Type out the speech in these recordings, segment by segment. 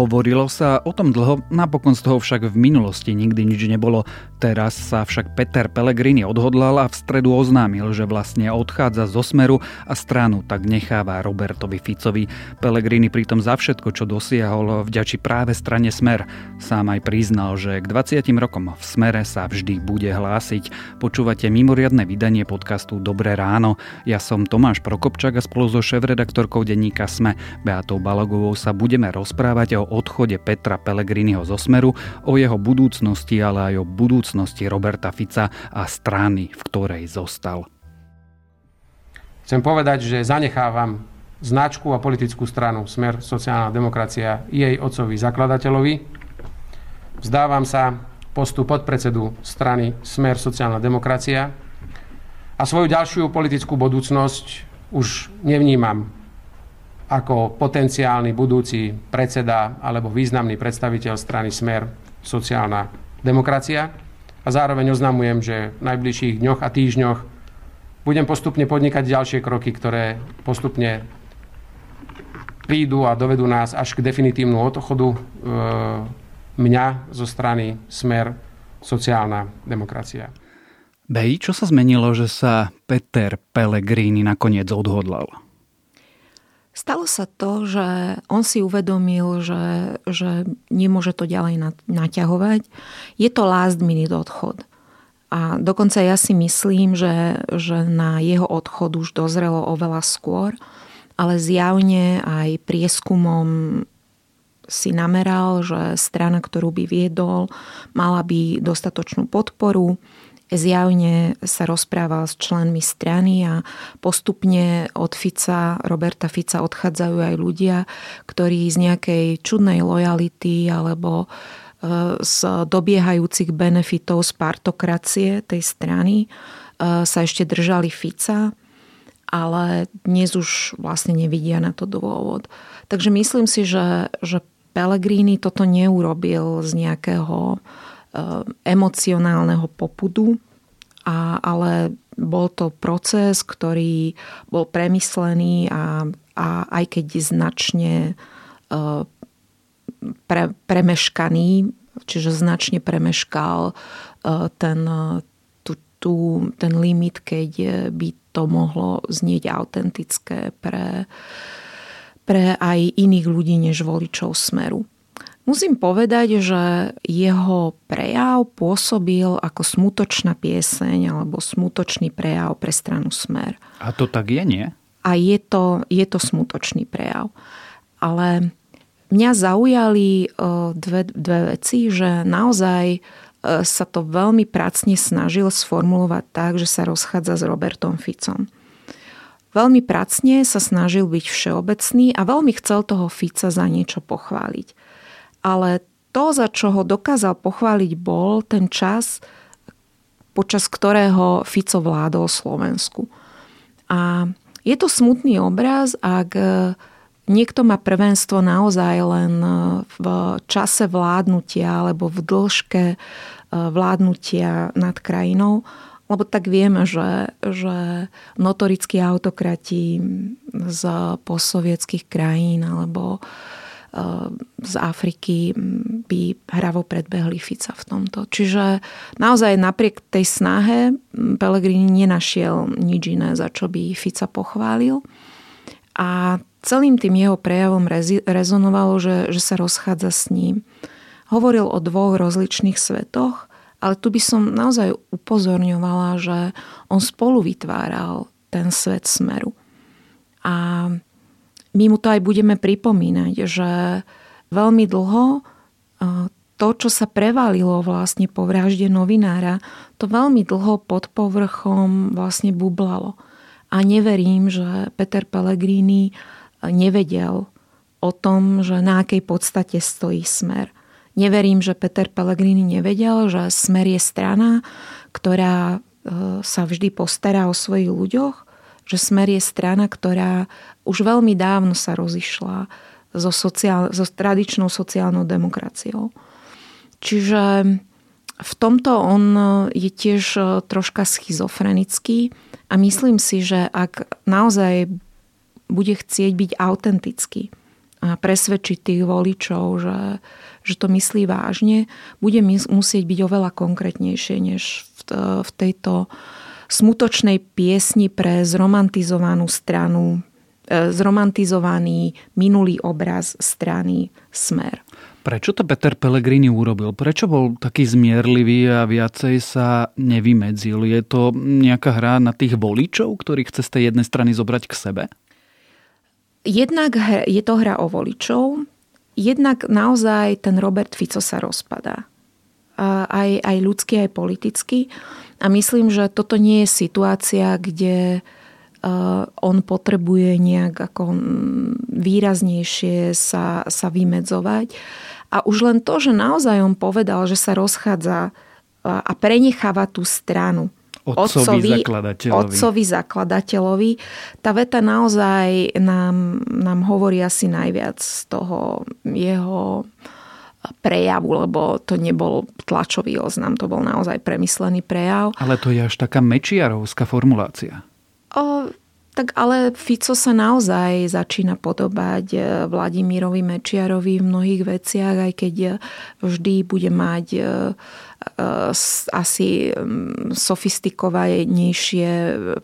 Hovorilo sa o tom dlho, napokon z toho však v minulosti nikdy nič nebolo. Teraz sa však Peter Pellegrini odhodlal a v stredu oznámil, že vlastne odchádza zo Smeru a stranu tak necháva Robertovi Ficovi. Pellegrini pritom za všetko, čo dosiahol, vďačí práve strane Smer. Sám aj priznal, že k 20 rokom v Smere sa vždy bude hlásiť. Počúvate mimoriadne vydanie podcastu Dobré ráno. Ja som Tomáš Prokopčak a spolu so šéf-redaktorkou denníka Sme Beatou Balagovou sa budeme rozprávať o odchode Petra Pellegriniho zo Smeru, o jeho budúcnosti, ale aj o budúcnosti Roberta Fica a strany, v ktorej zostal. Chcem povedať, že zanechávam značku a politickú stranu Smer sociálna demokracia jej otcovi zakladateľovi. Vzdávam sa postu podpredsedu strany Smer sociálna demokracia a svoju ďalšiu politickú budúcnosť už nevnímam ako potenciálny budúci predseda alebo významný predstaviteľ strany Smer sociálna demokracia. A zároveň oznamujem, že v najbližších dňoch a týždňoch budem postupne podnikať ďalšie kroky, ktoré postupne prídu a dovedú nás až k definitívnu odchodu e, mňa zo strany Smer sociálna demokracia. Bej, čo sa zmenilo, že sa Peter Pellegrini nakoniec odhodlal? Stalo sa to, že on si uvedomil, že, že nemôže to ďalej naťahovať. Je to last minute odchod. A dokonca ja si myslím, že, že na jeho odchod už dozrelo oveľa skôr, ale zjavne aj prieskumom si nameral, že strana, ktorú by viedol, mala by dostatočnú podporu zjavne sa rozprával s členmi strany a postupne od Fica, Roberta Fica odchádzajú aj ľudia, ktorí z nejakej čudnej lojality alebo e, z dobiehajúcich benefitov z partokracie tej strany e, sa ešte držali Fica, ale dnes už vlastne nevidia na to dôvod. Takže myslím si, že, že Pellegrini toto neurobil z nejakého Eh, emocionálneho popudu, a, ale bol to proces, ktorý bol premyslený a, a aj keď značne eh, pre, premeškaný, čiže značne premeškal eh, ten, tú, tú, ten limit, keď by to mohlo znieť autentické pre, pre aj iných ľudí než voličov Smeru. Musím povedať, že jeho prejav pôsobil ako smutočná pieseň alebo smutočný prejav pre stranu Smer. A to tak je, nie? A je to, je to smutočný prejav. Ale mňa zaujali e, dve, dve veci, že naozaj e, sa to veľmi pracne snažil sformulovať tak, že sa rozchádza s Robertom Ficom. Veľmi pracne sa snažil byť všeobecný a veľmi chcel toho Fica za niečo pochváliť ale to, za čo ho dokázal pochváliť, bol ten čas, počas ktorého Fico vládol Slovensku. A je to smutný obraz, ak niekto má prvenstvo naozaj len v čase vládnutia alebo v dĺžke e, vládnutia nad krajinou, lebo tak vieme, že, že notorickí autokrati z postsovietských krajín alebo uh, z Afriky by hravo predbehli Fica v tomto. Čiže naozaj napriek tej snahe Pellegrini nenašiel nič iné, za čo by Fica pochválil. A celým tým jeho prejavom rezonovalo, že, že sa rozchádza s ním. Hovoril o dvoch rozličných svetoch, ale tu by som naozaj upozorňovala, že on spolu vytváral ten svet smeru. A my mu to aj budeme pripomínať, že veľmi dlho to, čo sa prevalilo vlastne po vražde novinára, to veľmi dlho pod povrchom vlastne bublalo. A neverím, že Peter Pellegrini nevedel o tom, že na akej podstate stojí smer. Neverím, že Peter Pellegrini nevedel, že smer je strana, ktorá e, sa vždy postará o svojich ľuďoch že Smer je strana, ktorá už veľmi dávno sa rozišla so, sociál, so tradičnou sociálnou demokraciou. Čiže v tomto on je tiež troška schizofrenický a myslím si, že ak naozaj bude chcieť byť autentický a presvedčiť tých voličov, že, že to myslí vážne, bude musieť byť oveľa konkrétnejšie než v, v tejto smutočnej piesni pre zromantizovanú stranu, e, zromantizovaný minulý obraz strany Smer. Prečo to Peter Pellegrini urobil? Prečo bol taký zmierlivý a viacej sa nevymedzil? Je to nejaká hra na tých voličov, ktorých chce z tej jednej strany zobrať k sebe? Jednak je to hra o voličov, jednak naozaj ten Robert Fico sa rozpadá. Aj, aj ľudsky, aj politicky. A myslím, že toto nie je situácia, kde on potrebuje nejak ako výraznejšie sa, sa vymedzovať. A už len to, že naozaj on povedal, že sa rozchádza a prenecháva tú stranu otcovi, zakladateľovi. otcovi zakladateľovi. Tá veta naozaj nám, nám hovorí asi najviac z toho jeho prejavu, lebo to nebol tlačový oznam, to bol naozaj premyslený prejav. Ale to je až taká mečiarovská formulácia. O, tak ale Fico sa naozaj začína podobať e, Vladimirovi Mečiarovi v mnohých veciach, aj keď e, vždy bude mať e, asi sofistikovanejšie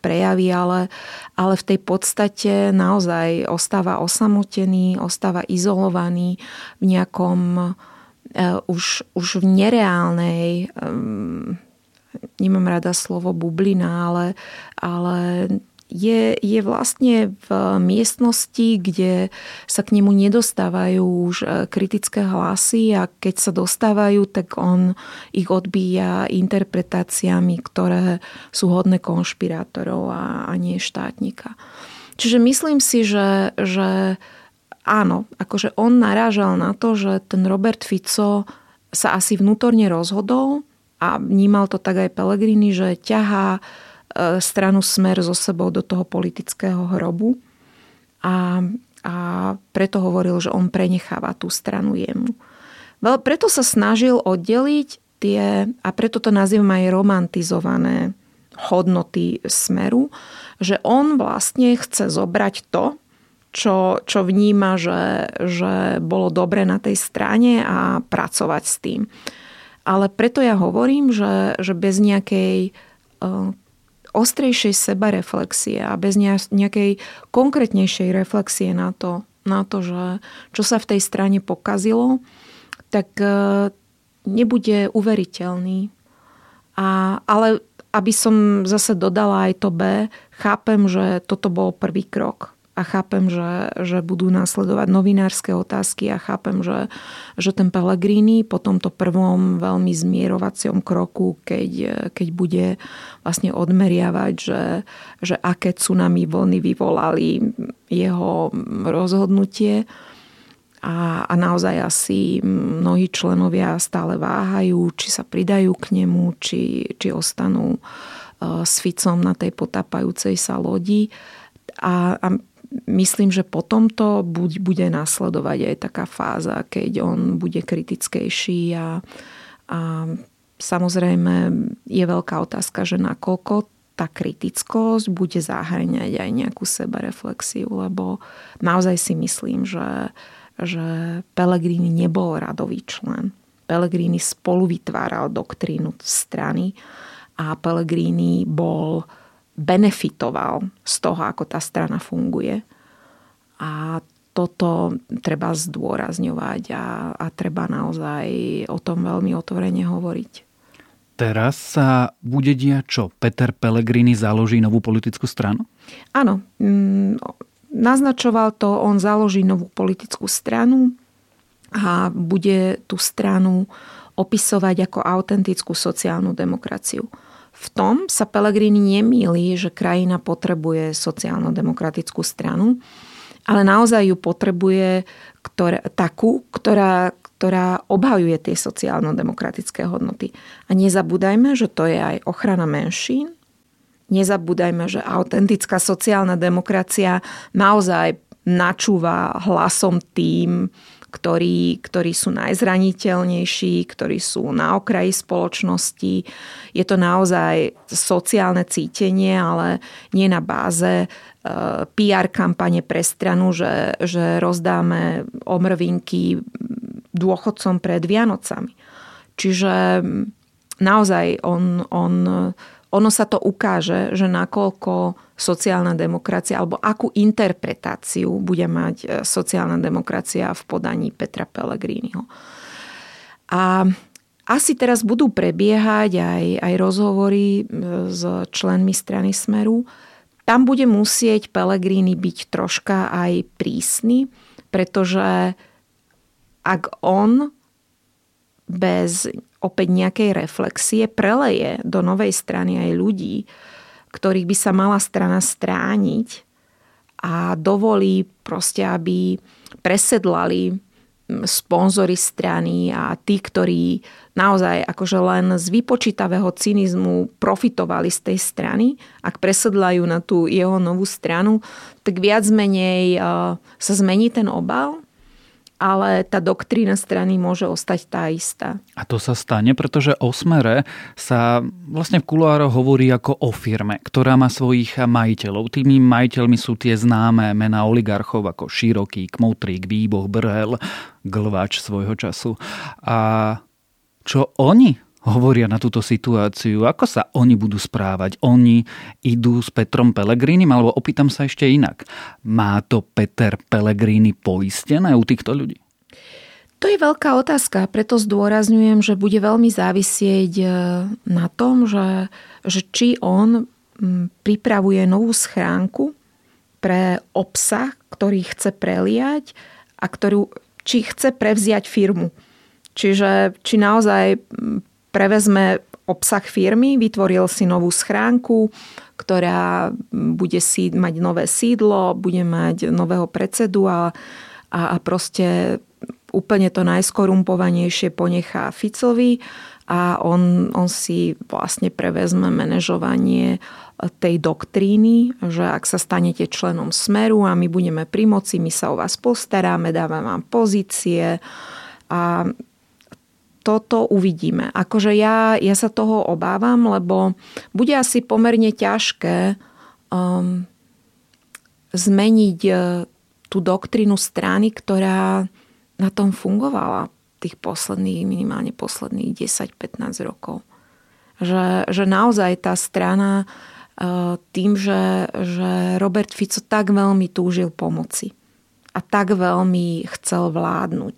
prejavy, ale, ale v tej podstate naozaj ostáva osamotený, ostáva izolovaný v nejakom už, už v nereálnej nemám rada slovo bublina, ale, ale je, je vlastne v miestnosti, kde sa k nemu nedostávajú už e, kritické hlasy a keď sa dostávajú, tak on ich odbíja interpretáciami, ktoré sú hodné konšpirátorov a, a nie štátnika. Čiže myslím si, že, že áno, akože on narážal na to, že ten Robert Fico sa asi vnútorne rozhodol a vnímal to tak aj Pelegrini, že ťahá stranu Smer so sebou do toho politického hrobu. A, a preto hovoril, že on prenecháva tú stranu jemu. Veľ, preto sa snažil oddeliť tie, a preto to nazývam aj romantizované hodnoty Smeru, že on vlastne chce zobrať to, čo, čo vníma, že, že bolo dobre na tej strane a pracovať s tým. Ale preto ja hovorím, že, že bez nejakej e, ostrejšej sebareflexie a bez nejakej konkrétnejšej reflexie na to, na to, že čo sa v tej strane pokazilo, tak e, nebude uveriteľný. A, ale aby som zase dodala aj to B, chápem, že toto bol prvý krok a chápem, že, že budú následovať novinárske otázky a chápem, že, že ten Pellegrini po tomto prvom veľmi zmierovacom kroku, keď, keď bude vlastne odmeriavať, že, že aké tsunami vlny vyvolali jeho rozhodnutie a, a naozaj asi mnohí členovia stále váhajú, či sa pridajú k nemu, či, či ostanú e, s Ficom na tej potapajúcej sa lodi. A, a myslím, že potom to bude nasledovať aj taká fáza, keď on bude kritickejší a, a samozrejme je veľká otázka, že nakoľko tá kritickosť bude zahrňať aj nejakú sebareflexiu, lebo naozaj si myslím, že, že Pellegrini nebol radový člen. Pellegrini spolu vytváral doktrínu strany a Pellegrini bol benefitoval z toho, ako tá strana funguje. A toto treba zdôrazňovať a, a treba naozaj o tom veľmi otvorene hovoriť. Teraz sa bude diať čo? Peter Pellegrini založí novú politickú stranu? Áno. Mm, naznačoval to, on založí novú politickú stranu a bude tú stranu opisovať ako autentickú sociálnu demokraciu. V tom sa Pellegrini nemýli, že krajina potrebuje sociálno-demokratickú stranu, ale naozaj ju potrebuje ktorá, takú, ktorá, ktorá obhajuje tie sociálno-demokratické hodnoty. A nezabúdajme, že to je aj ochrana menšín, nezabúdajme, že autentická sociálna demokracia naozaj načúva hlasom tým, ktorí, ktorí sú najzraniteľnejší, ktorí sú na okraji spoločnosti. Je to naozaj sociálne cítenie, ale nie na báze e, PR kampane pre stranu, že, že rozdáme omrvinky dôchodcom pred Vianocami. Čiže naozaj on, on, ono sa to ukáže, že nakoľko sociálna demokracia alebo akú interpretáciu bude mať e, sociálna demokracia v podaní Petra Pellegriniho. A asi teraz budú prebiehať aj, aj rozhovory e, s členmi strany Smeru. Tam bude musieť Pellegrini byť troška aj prísny, pretože ak on bez opäť nejakej reflexie preleje do novej strany aj ľudí, ktorých by sa mala strana strániť a dovolí proste, aby presedlali sponzory strany a tí, ktorí naozaj akože len z vypočítavého cynizmu profitovali z tej strany, ak presedlajú na tú jeho novú stranu, tak viac menej sa zmení ten obal ale tá doktrína strany môže ostať tá istá. A to sa stane, pretože o smere sa vlastne v kuloároch hovorí ako o firme, ktorá má svojich majiteľov. Tými majiteľmi sú tie známe mená oligarchov ako Široký, Kmotrík, Výboh, Brhel, Glvač svojho času. A čo oni hovoria na túto situáciu? Ako sa oni budú správať? Oni idú s Petrom Pelegrínim? Alebo opýtam sa ešte inak. Má to Peter Pelegrini poistené u týchto ľudí? To je veľká otázka, preto zdôrazňujem, že bude veľmi závisieť e, na tom, že, že či on pripravuje novú schránku pre obsah, ktorý chce preliať a ktorú, či chce prevziať firmu. Čiže či naozaj prevezme obsah firmy, vytvoril si novú schránku, ktorá bude si mať nové sídlo, bude mať nového predsedu a, a, a proste úplne to najskorumpovanejšie ponechá Ficovi a on, on si vlastne prevezme manažovanie tej doktríny, že ak sa stanete členom Smeru a my budeme pri moci, my sa o vás postaráme, dávame vám pozície a toto uvidíme. Akože ja, ja sa toho obávam, lebo bude asi pomerne ťažké um, zmeniť uh, tú doktrínu strany, ktorá na tom fungovala tých posledných, minimálne posledných 10-15 rokov. Že, že naozaj tá strana uh, tým, že, že Robert Fico tak veľmi túžil pomoci a tak veľmi chcel vládnuť,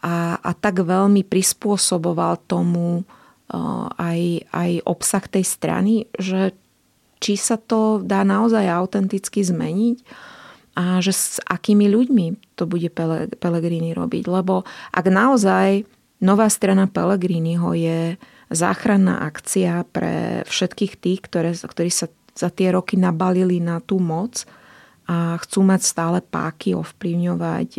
a, a tak veľmi prispôsoboval tomu uh, aj, aj obsah tej strany, že či sa to dá naozaj autenticky zmeniť a že s akými ľuďmi to bude Pelegrini robiť. Lebo ak naozaj nová strana Pelegriniho je záchranná akcia pre všetkých tých, ktoré, ktorí sa za tie roky nabalili na tú moc a chcú mať stále páky ovplyvňovať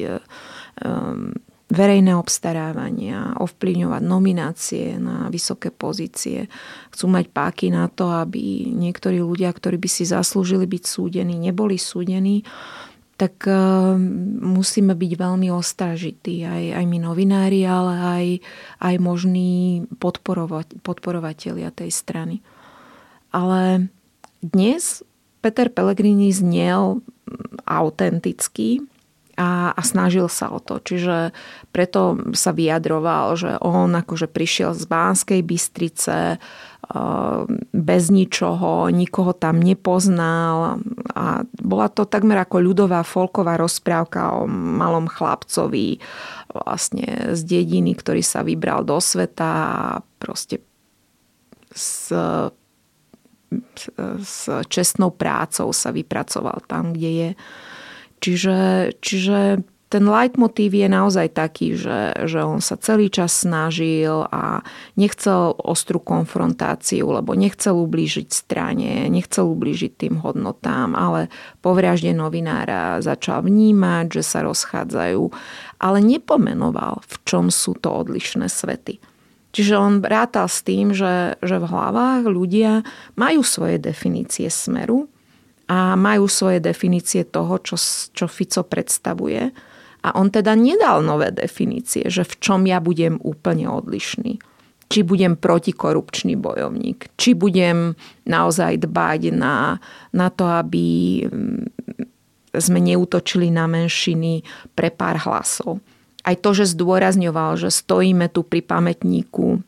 um, verejné obstarávania, ovplyvňovať nominácie na vysoké pozície. Chcú mať páky na to, aby niektorí ľudia, ktorí by si zaslúžili byť súdení, neboli súdení, tak uh, musíme byť veľmi ostražití, aj, aj my novinári, ale aj, aj možní podporovať, podporovatelia tej strany. Ale dnes Peter Pellegrini znel autentický, a, a snažil sa o to. Čiže preto sa vyjadroval, že on akože prišiel z Bánskej Bystrice uh, bez ničoho, nikoho tam nepoznal a bola to takmer ako ľudová folková rozprávka o malom chlapcovi vlastne z dediny, ktorý sa vybral do sveta a proste s s čestnou prácou sa vypracoval tam, kde je. Čiže, čiže ten leitmotív je naozaj taký, že, že on sa celý čas snažil a nechcel ostrú konfrontáciu, lebo nechcel ublížiť strane, nechcel ublížiť tým hodnotám, ale po vražde novinára začal vnímať, že sa rozchádzajú, ale nepomenoval, v čom sú to odlišné svety. Čiže on rátal s tým, že, že v hlavách ľudia majú svoje definície smeru, a majú svoje definície toho, čo, čo Fico predstavuje A on teda nedal nové definície, že v čom ja budem úplne odlišný. Či budem protikorupčný bojovník, či budem naozaj dbať na, na to, aby mm, sme neútočili na menšiny pre pár hlasov. Aj to, že zdôrazňoval, že stojíme tu pri pamätníku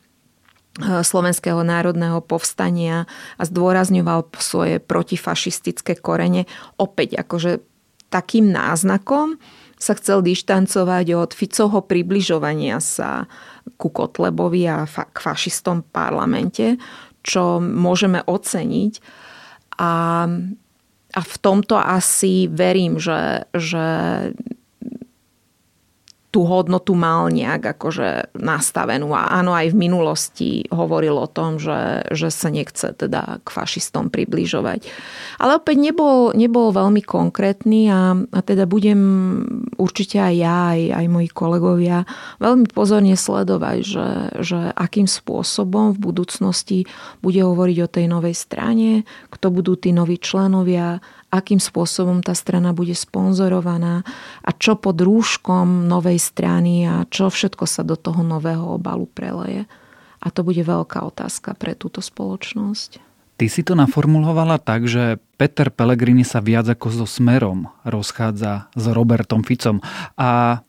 Slovenského národného povstania a zdôrazňoval svoje protifašistické korene. Opäť akože takým náznakom sa chcel dištancovať od Ficovho približovania sa ku Kotlebovi a k fašistom v parlamente, čo môžeme oceniť. A, a v tomto asi verím, že, že tú hodnotu mal nejak akože nastavenú. A áno, aj v minulosti hovoril o tom, že, že sa nechce teda k fašistom približovať. Ale opäť nebol, nebol veľmi konkrétny a, a teda budem určite aj ja, aj, aj moji kolegovia veľmi pozorne sledovať, že, že akým spôsobom v budúcnosti bude hovoriť o tej novej strane, kto budú tí noví členovia, akým spôsobom tá strana bude sponzorovaná a čo pod rúškom novej strany a čo všetko sa do toho nového obalu preleje. A to bude veľká otázka pre túto spoločnosť. Ty si to naformulovala tak, že Peter Pellegrini sa viac ako so Smerom rozchádza s Robertom Ficom. A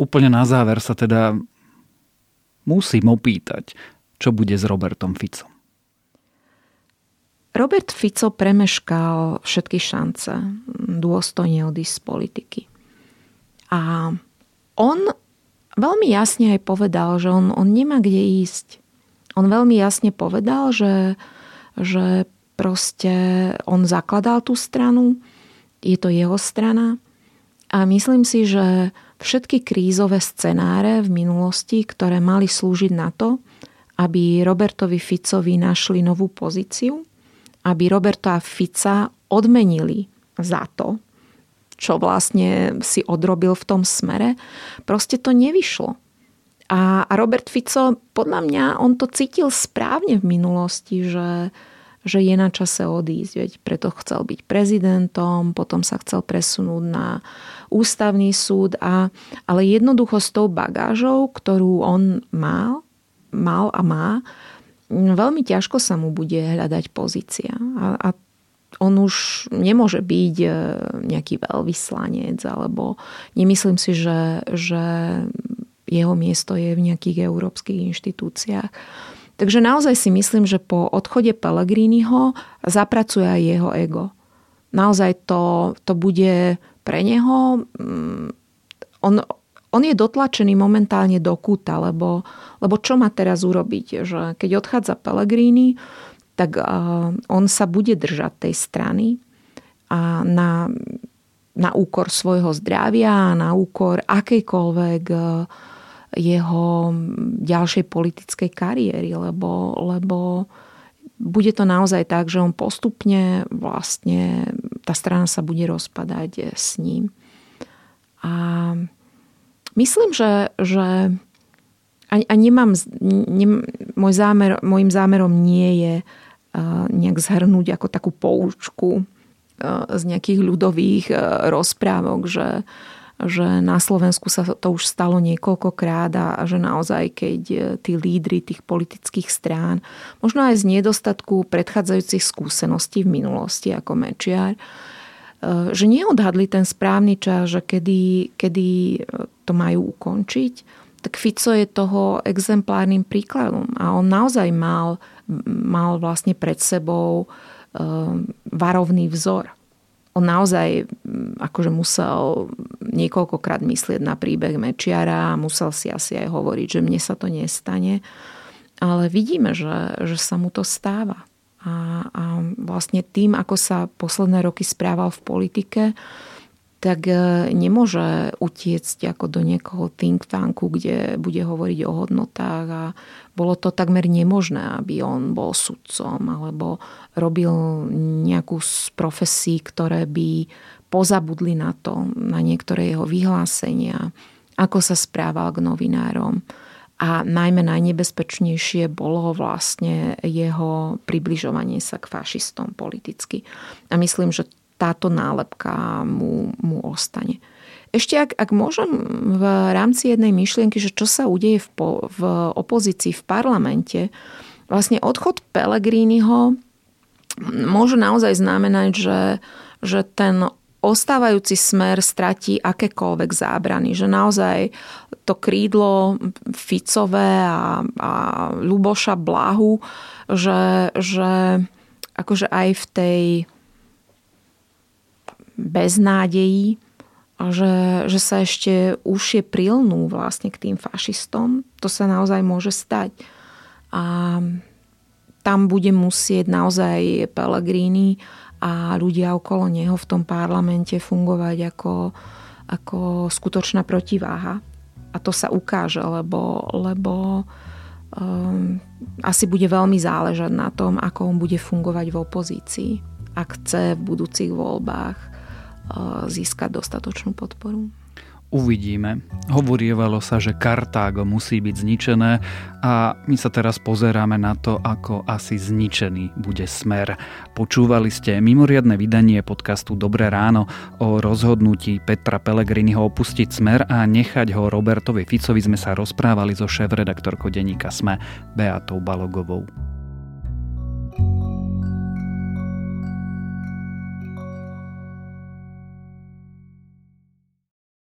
úplne na záver sa teda musím opýtať, čo bude s Robertom Ficom. Robert Fico premeškal všetky šance dôstojne odísť z politiky. A on veľmi jasne aj povedal, že on, on nemá kde ísť. On veľmi jasne povedal, že, že proste on zakladal tú stranu, je to jeho strana a myslím si, že všetky krízové scenáre v minulosti, ktoré mali slúžiť na to, aby Robertovi Ficovi našli novú pozíciu, aby Roberta Fica odmenili za to, čo vlastne si odrobil v tom smere, proste to nevyšlo. A Robert Fico, podľa mňa, on to cítil správne v minulosti, že, že je na čase odísť. Veď preto chcel byť prezidentom, potom sa chcel presunúť na ústavný súd. A, ale jednoducho s tou bagážou, ktorú on mal, mal a má, veľmi ťažko sa mu bude hľadať pozícia. A, a on už nemôže byť e, nejaký veľvyslanec, alebo nemyslím si, že, že jeho miesto je v nejakých európskych inštitúciách. Takže naozaj si myslím, že po odchode Pellegriniho zapracuje aj jeho ego. Naozaj to, to bude pre neho... Mm, on, on je dotlačený momentálne do kúta, lebo, lebo čo má teraz urobiť? Že keď odchádza Pellegrini, tak on sa bude držať tej strany a na, na úkor svojho zdravia na úkor akejkoľvek e, jeho ďalšej politickej kariéry, lebo, lebo bude to naozaj tak, že on postupne vlastne tá strana sa bude rozpadať s ním. A Myslím, že, že a, a nemám, nem, môj zámer, môjim zámerom nie je uh, nejak zhrnúť ako takú poučku uh, z nejakých ľudových uh, rozprávok, že, že na Slovensku sa to už stalo niekoľkokrát a, že naozaj, keď tí lídry tých politických strán, možno aj z nedostatku predchádzajúcich skúseností v minulosti ako Mečiar, Eh, že neodhadli ten správny čas, že kedy, kedy eh, to majú ukončiť, tak Fico je toho exemplárnym príkladom. A on naozaj mal, mal vlastne pred sebou eh, varovný vzor. On naozaj mm, akože musel niekoľkokrát myslieť na príbeh Mečiara a musel si asi aj hovoriť, že mne sa to nestane. Ale vidíme, že, že sa mu to stáva. A, a vlastne tým, ako sa posledné roky správal v politike, tak e, nemôže utiecť ako do niekoho think tanku, kde bude hovoriť o hodnotách a bolo to takmer nemožné, aby on bol sudcom alebo robil nejakú z profesí, ktoré by pozabudli na to, na niektoré jeho vyhlásenia, ako sa správal k novinárom a najmä najnebezpečnejšie bolo vlastne jeho približovanie sa k fašistom politicky. A myslím, že táto nálepka mu, mu ostane. ešte ak, ak môžem v rámci jednej myšlienky, že čo sa udeje v, po, v opozícii v parlamente, vlastne odchod Pelegriniho môže naozaj znamenať, že, že ten ostávajúci smer stratí akékoľvek zábrany. Že naozaj to krídlo Ficové a, a Luboša Blahu, že, že akože aj v tej beznádejí že, že sa ešte užšie prilnú vlastne k tým fašistom. To sa naozaj môže stať. A tam bude musieť naozaj Pellegrini a ľudia okolo neho v tom parlamente fungovať ako, ako skutočná protiváha. A to sa ukáže, lebo, lebo um, asi bude veľmi záležať na tom, ako on bude fungovať v opozícii, ak chce v budúcich voľbách získať dostatočnú podporu. Uvidíme. Hovorievalo sa, že Kartágo musí byť zničené a my sa teraz pozeráme na to, ako asi zničený bude smer. Počúvali ste mimoriadne vydanie podcastu Dobré ráno o rozhodnutí Petra Pelegriniho opustiť smer a nechať ho Robertovi Ficovi sme sa rozprávali so šéf-redaktorkou denníka SME Beatou Balogovou.